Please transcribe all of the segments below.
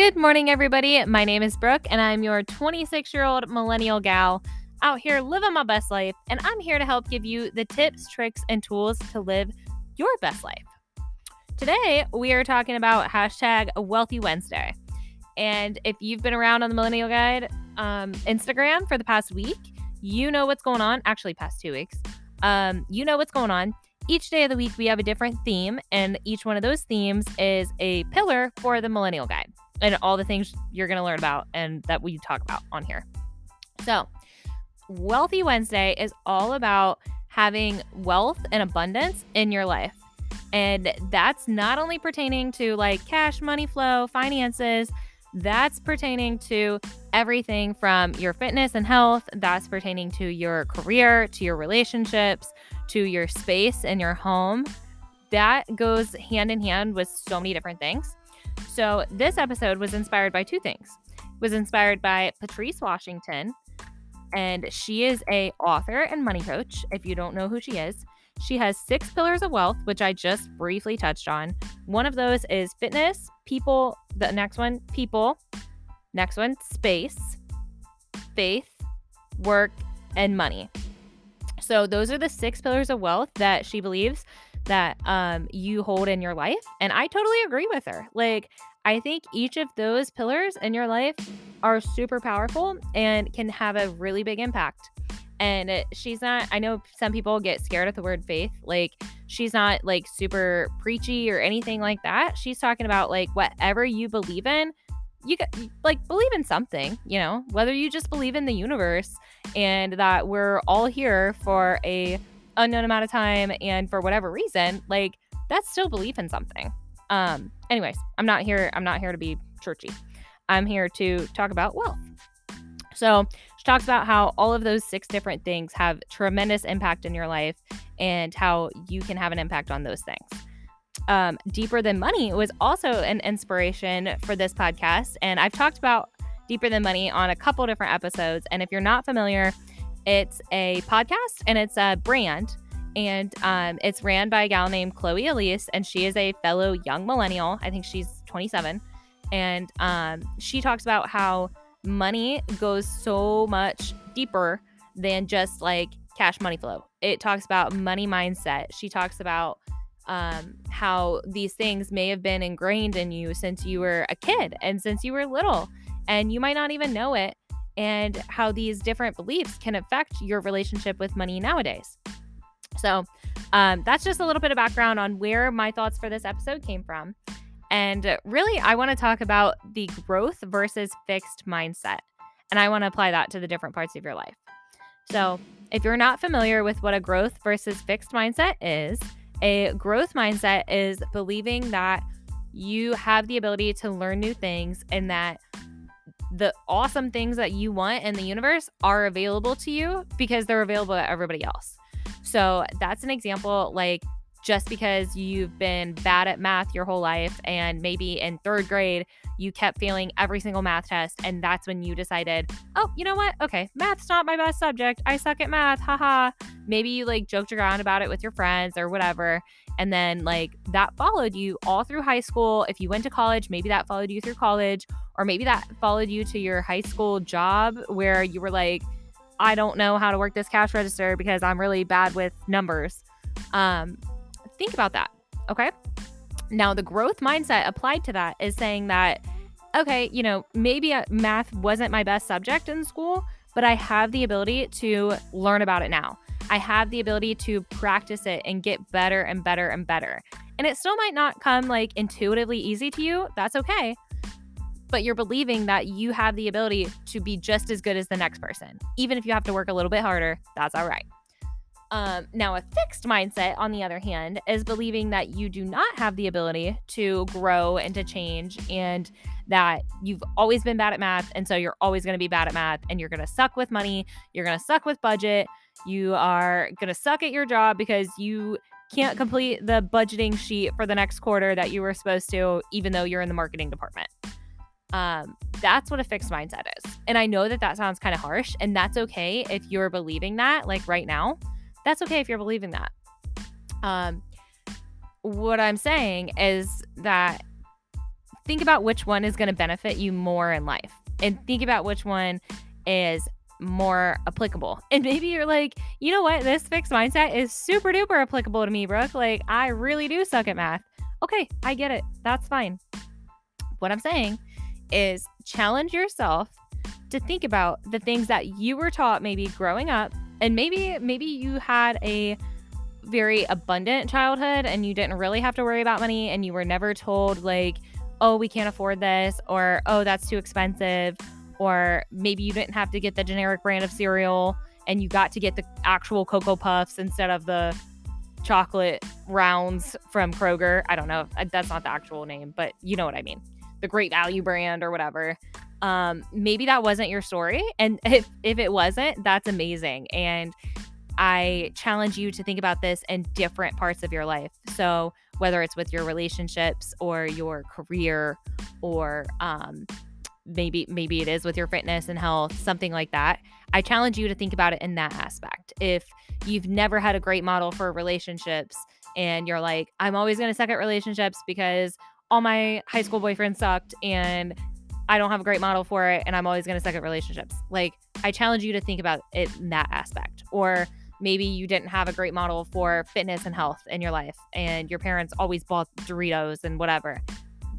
Good morning, everybody. My name is Brooke, and I'm your 26 year old millennial gal out here living my best life. And I'm here to help give you the tips, tricks, and tools to live your best life. Today, we are talking about hashtag Wealthy Wednesday. And if you've been around on the Millennial Guide um, Instagram for the past week, you know what's going on. Actually, past two weeks. Um, you know what's going on. Each day of the week, we have a different theme, and each one of those themes is a pillar for the Millennial Guide and all the things you're going to learn about and that we talk about on here. So, Wealthy Wednesday is all about having wealth and abundance in your life. And that's not only pertaining to like cash, money flow, finances, that's pertaining to everything from your fitness and health, that's pertaining to your career, to your relationships, to your space and your home. That goes hand in hand with so many different things. So this episode was inspired by two things. It was inspired by Patrice Washington, and she is a author and money coach. If you don't know who she is, she has six pillars of wealth, which I just briefly touched on. One of those is fitness, people. The next one, people. Next one, space, faith, work, and money. So those are the six pillars of wealth that she believes that um, you hold in your life. And I totally agree with her. Like, I think each of those pillars in your life are super powerful and can have a really big impact. And she's not, I know some people get scared at the word faith. Like, she's not like super preachy or anything like that. She's talking about like whatever you believe in, you like believe in something, you know, whether you just believe in the universe and that we're all here for a unknown amount of time and for whatever reason, like that's still belief in something. Um, anyways, I'm not here, I'm not here to be churchy. I'm here to talk about wealth. So she talks about how all of those six different things have tremendous impact in your life and how you can have an impact on those things. Um, Deeper Than Money was also an inspiration for this podcast. And I've talked about Deeper Than Money on a couple different episodes. And if you're not familiar, it's a podcast and it's a brand. And um, it's ran by a gal named Chloe Elise, and she is a fellow young millennial. I think she's 27. And um, she talks about how money goes so much deeper than just like cash money flow. It talks about money mindset. She talks about um, how these things may have been ingrained in you since you were a kid and since you were little, and you might not even know it and how these different beliefs can affect your relationship with money nowadays. So, um, that's just a little bit of background on where my thoughts for this episode came from. And really, I want to talk about the growth versus fixed mindset. And I want to apply that to the different parts of your life. So, if you're not familiar with what a growth versus fixed mindset is, a growth mindset is believing that you have the ability to learn new things and that the awesome things that you want in the universe are available to you because they're available to everybody else. So that's an example like just because you've been bad at math your whole life and maybe in third grade you kept failing every single math test and that's when you decided oh you know what? Okay math's not my best subject. I suck at math. Haha maybe you like joked around about it with your friends or whatever and then like that followed you all through high school. If you went to college maybe that followed you through college or maybe that followed you to your high school job where you were like i don't know how to work this cash register because i'm really bad with numbers. Um Think about that. Okay. Now, the growth mindset applied to that is saying that, okay, you know, maybe uh, math wasn't my best subject in school, but I have the ability to learn about it now. I have the ability to practice it and get better and better and better. And it still might not come like intuitively easy to you. That's okay. But you're believing that you have the ability to be just as good as the next person. Even if you have to work a little bit harder, that's all right. Um, now, a fixed mindset, on the other hand, is believing that you do not have the ability to grow and to change, and that you've always been bad at math. And so you're always going to be bad at math, and you're going to suck with money. You're going to suck with budget. You are going to suck at your job because you can't complete the budgeting sheet for the next quarter that you were supposed to, even though you're in the marketing department. Um, that's what a fixed mindset is. And I know that that sounds kind of harsh, and that's okay if you're believing that, like right now that's okay if you're believing that. Um, what I'm saying is that think about which one is going to benefit you more in life and think about which one is more applicable. And maybe you're like, you know what? This fixed mindset is super duper applicable to me, Brooke. Like, I really do suck at math. Okay, I get it. That's fine. What I'm saying is challenge yourself to think about the things that you were taught maybe growing up and maybe maybe you had a very abundant childhood and you didn't really have to worry about money and you were never told like oh we can't afford this or oh that's too expensive or maybe you didn't have to get the generic brand of cereal and you got to get the actual cocoa puffs instead of the chocolate rounds from Kroger. I don't know. That's not the actual name, but you know what I mean. The great value brand or whatever. Um, maybe that wasn't your story. And if, if it wasn't, that's amazing. And I challenge you to think about this in different parts of your life. So, whether it's with your relationships or your career or um, maybe maybe it is with your fitness and health, something like that. I challenge you to think about it in that aspect. If you've never had a great model for relationships and you're like, I'm always going to suck at relationships because all my high school boyfriends sucked and I don't have a great model for it and I'm always going to suck at relationships. Like, I challenge you to think about it in that aspect. Or maybe you didn't have a great model for fitness and health in your life and your parents always bought Doritos and whatever.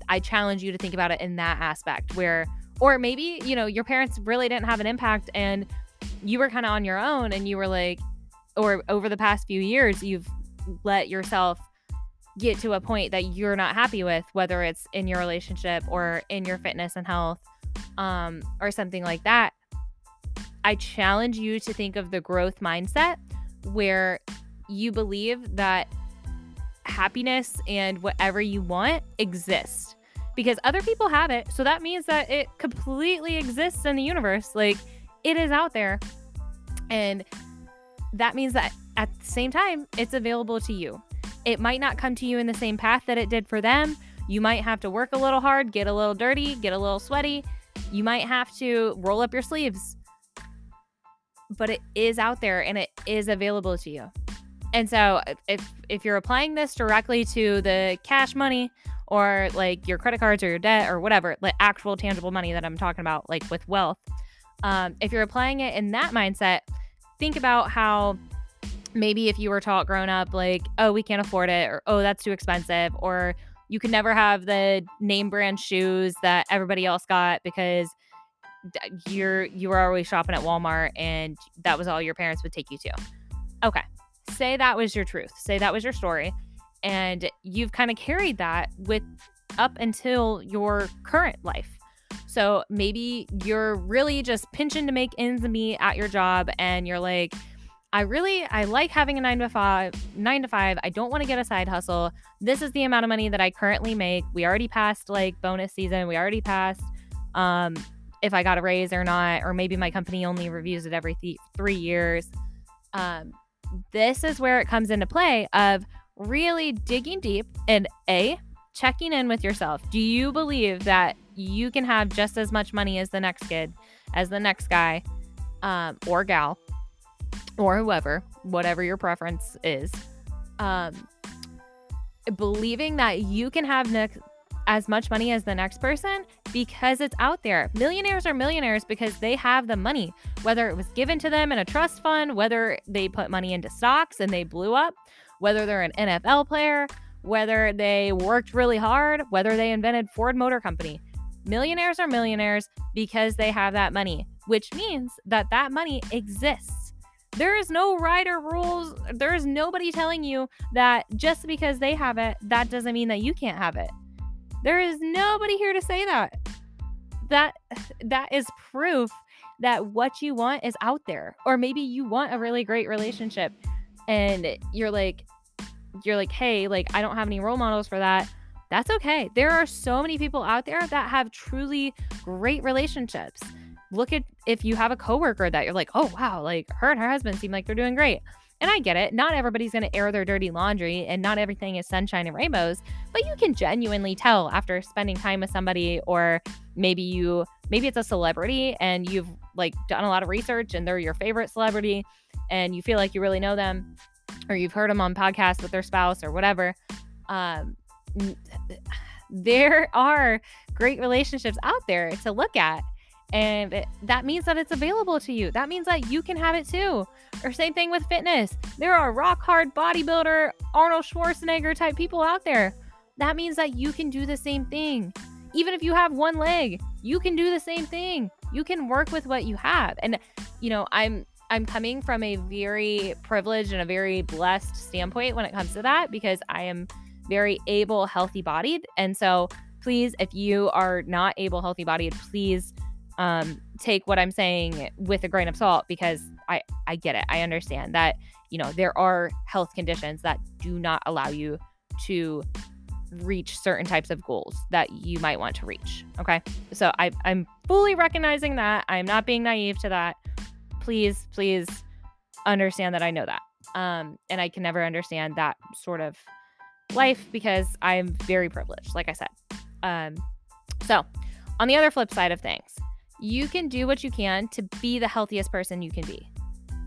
I challenge you to think about it in that aspect where, or maybe, you know, your parents really didn't have an impact and you were kind of on your own and you were like, or over the past few years, you've let yourself get to a point that you're not happy with, whether it's in your relationship or in your fitness and health, um, or something like that. I challenge you to think of the growth mindset where you believe that happiness and whatever you want exists because other people have it. So that means that it completely exists in the universe. Like it is out there. And that means that at the same time, it's available to you. It might not come to you in the same path that it did for them. You might have to work a little hard, get a little dirty, get a little sweaty. You might have to roll up your sleeves. But it is out there and it is available to you. And so if if you're applying this directly to the cash money or like your credit cards or your debt or whatever, like actual tangible money that I'm talking about, like with wealth, um, if you're applying it in that mindset, think about how maybe if you were taught growing up, like, oh, we can't afford it, or oh, that's too expensive, or you could never have the name brand shoes that everybody else got because you're you were always shopping at Walmart and that was all your parents would take you to. Okay. Say that was your truth. Say that was your story and you've kind of carried that with up until your current life. So maybe you're really just pinching to make ends meet at your job and you're like, I really I like having a 9 to 5 9 to 5. I don't want to get a side hustle. This is the amount of money that I currently make. We already passed like bonus season. We already passed um if I got a raise or not or maybe my company only reviews it every th- 3 years. Um this is where it comes into play of really digging deep and A, checking in with yourself. Do you believe that you can have just as much money as the next kid, as the next guy um, or gal, or whoever, whatever your preference is? Um, believing that you can have next as much money as the next person because it's out there. Millionaires are millionaires because they have the money, whether it was given to them in a trust fund, whether they put money into stocks and they blew up, whether they're an NFL player, whether they worked really hard, whether they invented Ford Motor Company. Millionaires are millionaires because they have that money, which means that that money exists. There is no or rules. There is nobody telling you that just because they have it, that doesn't mean that you can't have it. There is nobody here to say that. That that is proof that what you want is out there. Or maybe you want a really great relationship and you're like you're like, "Hey, like I don't have any role models for that." That's okay. There are so many people out there that have truly great relationships. Look at if you have a coworker that you're like, "Oh, wow, like her and her husband seem like they're doing great." And I get it. Not everybody's going to air their dirty laundry and not everything is sunshine and rainbows, but you can genuinely tell after spending time with somebody or maybe you maybe it's a celebrity and you've like done a lot of research and they're your favorite celebrity and you feel like you really know them or you've heard them on podcasts with their spouse or whatever. Um there are great relationships out there to look at. And that means that it's available to you. That means that you can have it too. Or same thing with fitness. There are rock hard bodybuilder, Arnold Schwarzenegger type people out there. That means that you can do the same thing. Even if you have one leg, you can do the same thing. You can work with what you have. And you know, I'm I'm coming from a very privileged and a very blessed standpoint when it comes to that because I am very able, healthy bodied. And so please, if you are not able, healthy bodied, please um, take what I'm saying with a grain of salt because I, I get it. I understand that, you know, there are health conditions that do not allow you to reach certain types of goals that you might want to reach. Okay. So I, I'm fully recognizing that. I'm not being naive to that. Please, please understand that I know that. Um, and I can never understand that sort of life because I'm very privileged, like I said. Um, so, on the other flip side of things, you can do what you can to be the healthiest person you can be.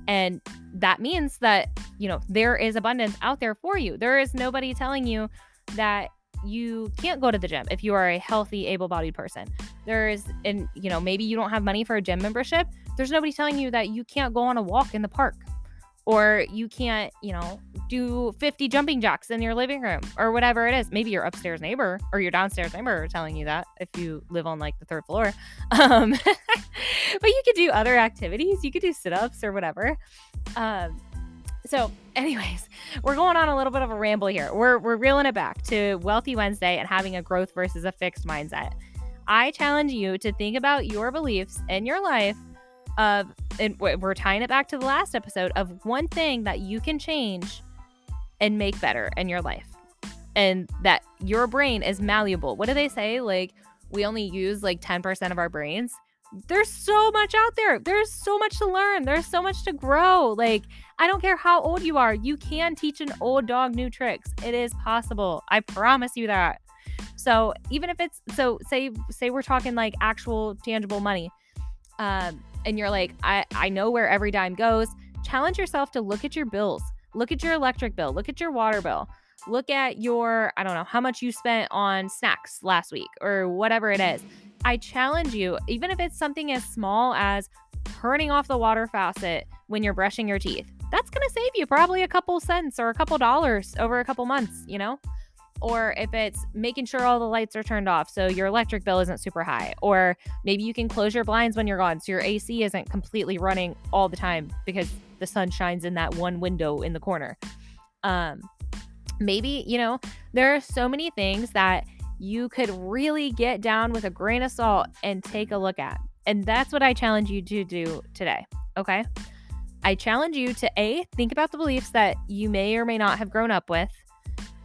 And that means that, you know, there is abundance out there for you. There is nobody telling you that you can't go to the gym if you are a healthy, able bodied person. There's, and, you know, maybe you don't have money for a gym membership. There's nobody telling you that you can't go on a walk in the park or you can't, you know, do 50 jumping jacks in your living room or whatever it is. Maybe your upstairs neighbor or your downstairs neighbor are telling you that if you live on like the third floor. Um, but you could do other activities. You could do sit ups or whatever. Um, so, anyways, we're going on a little bit of a ramble here. We're, we're reeling it back to Wealthy Wednesday and having a growth versus a fixed mindset. I challenge you to think about your beliefs in your life of and we're tying it back to the last episode of one thing that you can change and make better in your life. And that your brain is malleable. What do they say? Like we only use like 10% of our brains. There's so much out there. There's so much to learn. There's so much to grow. Like i don't care how old you are you can teach an old dog new tricks. It is possible. I promise you that. So even if it's so say say we're talking like actual tangible money um and you're like, I, I know where every dime goes, challenge yourself to look at your bills. Look at your electric bill, look at your water bill, look at your, I don't know, how much you spent on snacks last week or whatever it is. I challenge you, even if it's something as small as turning off the water faucet when you're brushing your teeth, that's going to save you probably a couple cents or a couple dollars over a couple months, you know? Or if it's making sure all the lights are turned off so your electric bill isn't super high, or maybe you can close your blinds when you're gone so your AC isn't completely running all the time because the sun shines in that one window in the corner. Um, maybe, you know, there are so many things that you could really get down with a grain of salt and take a look at. And that's what I challenge you to do today. Okay. I challenge you to A, think about the beliefs that you may or may not have grown up with,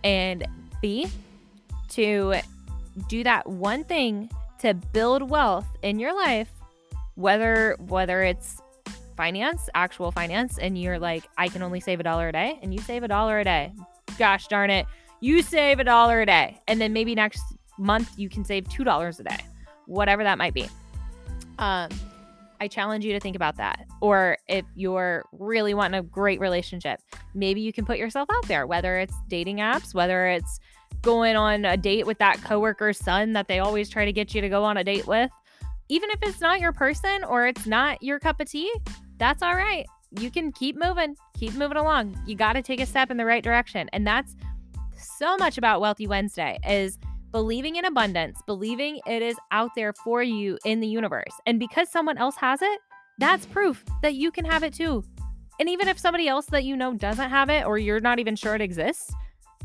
and B, to do that one thing to build wealth in your life, whether whether it's finance, actual finance, and you're like, I can only save a dollar a day, and you save a dollar a day. Gosh darn it, you save a dollar a day, and then maybe next month you can save two dollars a day, whatever that might be. Um, I challenge you to think about that. Or if you're really wanting a great relationship, maybe you can put yourself out there, whether it's dating apps, whether it's going on a date with that coworker's son that they always try to get you to go on a date with. Even if it's not your person or it's not your cup of tea, that's all right. You can keep moving, keep moving along. You got to take a step in the right direction. And that's so much about Wealthy Wednesday is believing in abundance, believing it is out there for you in the universe. And because someone else has it, that's mm. proof that you can have it too. And even if somebody else that you know doesn't have it or you're not even sure it exists,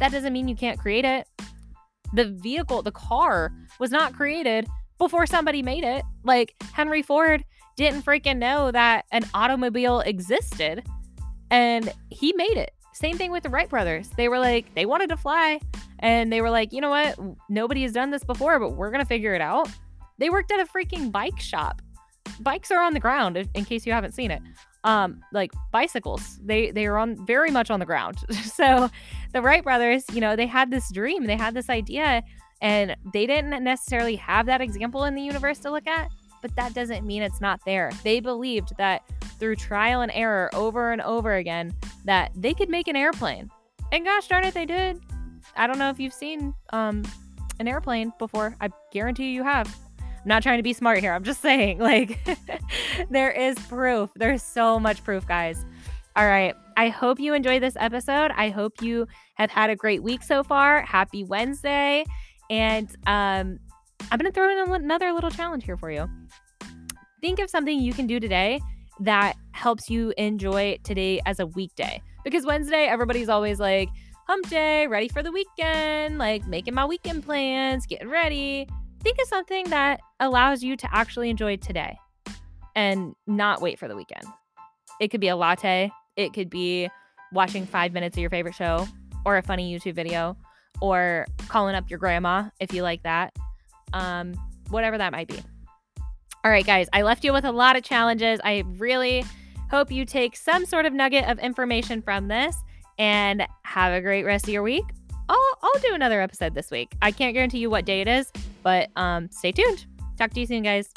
that doesn't mean you can't create it. The vehicle, the car was not created before somebody made it. Like Henry Ford didn't freaking know that an automobile existed and he made it. Same thing with the Wright brothers. They were like, they wanted to fly and they were like, you know what? Nobody has done this before, but we're going to figure it out. They worked at a freaking bike shop. Bikes are on the ground in case you haven't seen it um like bicycles they they are on very much on the ground so the wright brothers you know they had this dream they had this idea and they didn't necessarily have that example in the universe to look at but that doesn't mean it's not there they believed that through trial and error over and over again that they could make an airplane and gosh darn it they did i don't know if you've seen um an airplane before. I guarantee you have. I'm not trying to be smart here. I'm just saying, like, there is proof. There's so much proof, guys. All right. I hope you enjoyed this episode. I hope you have had a great week so far. Happy Wednesday. And um, I'm going to throw in another little challenge here for you. Think of something you can do today that helps you enjoy today as a weekday. Because Wednesday, everybody's always like, hump day, ready for the weekend, like making my weekend plans, getting ready. Think of something that allows you to actually enjoy today and not wait for the weekend. It could be a latte, it could be watching five minutes of your favorite show or a funny YouTube video or calling up your grandma if you like that. Um, whatever that might be. All right, guys, I left you with a lot of challenges. I really hope you take some sort of nugget of information from this and have a great rest of your week. I'll, I'll do another episode this week. I can't guarantee you what day it is, but um, stay tuned. Talk to you soon, guys.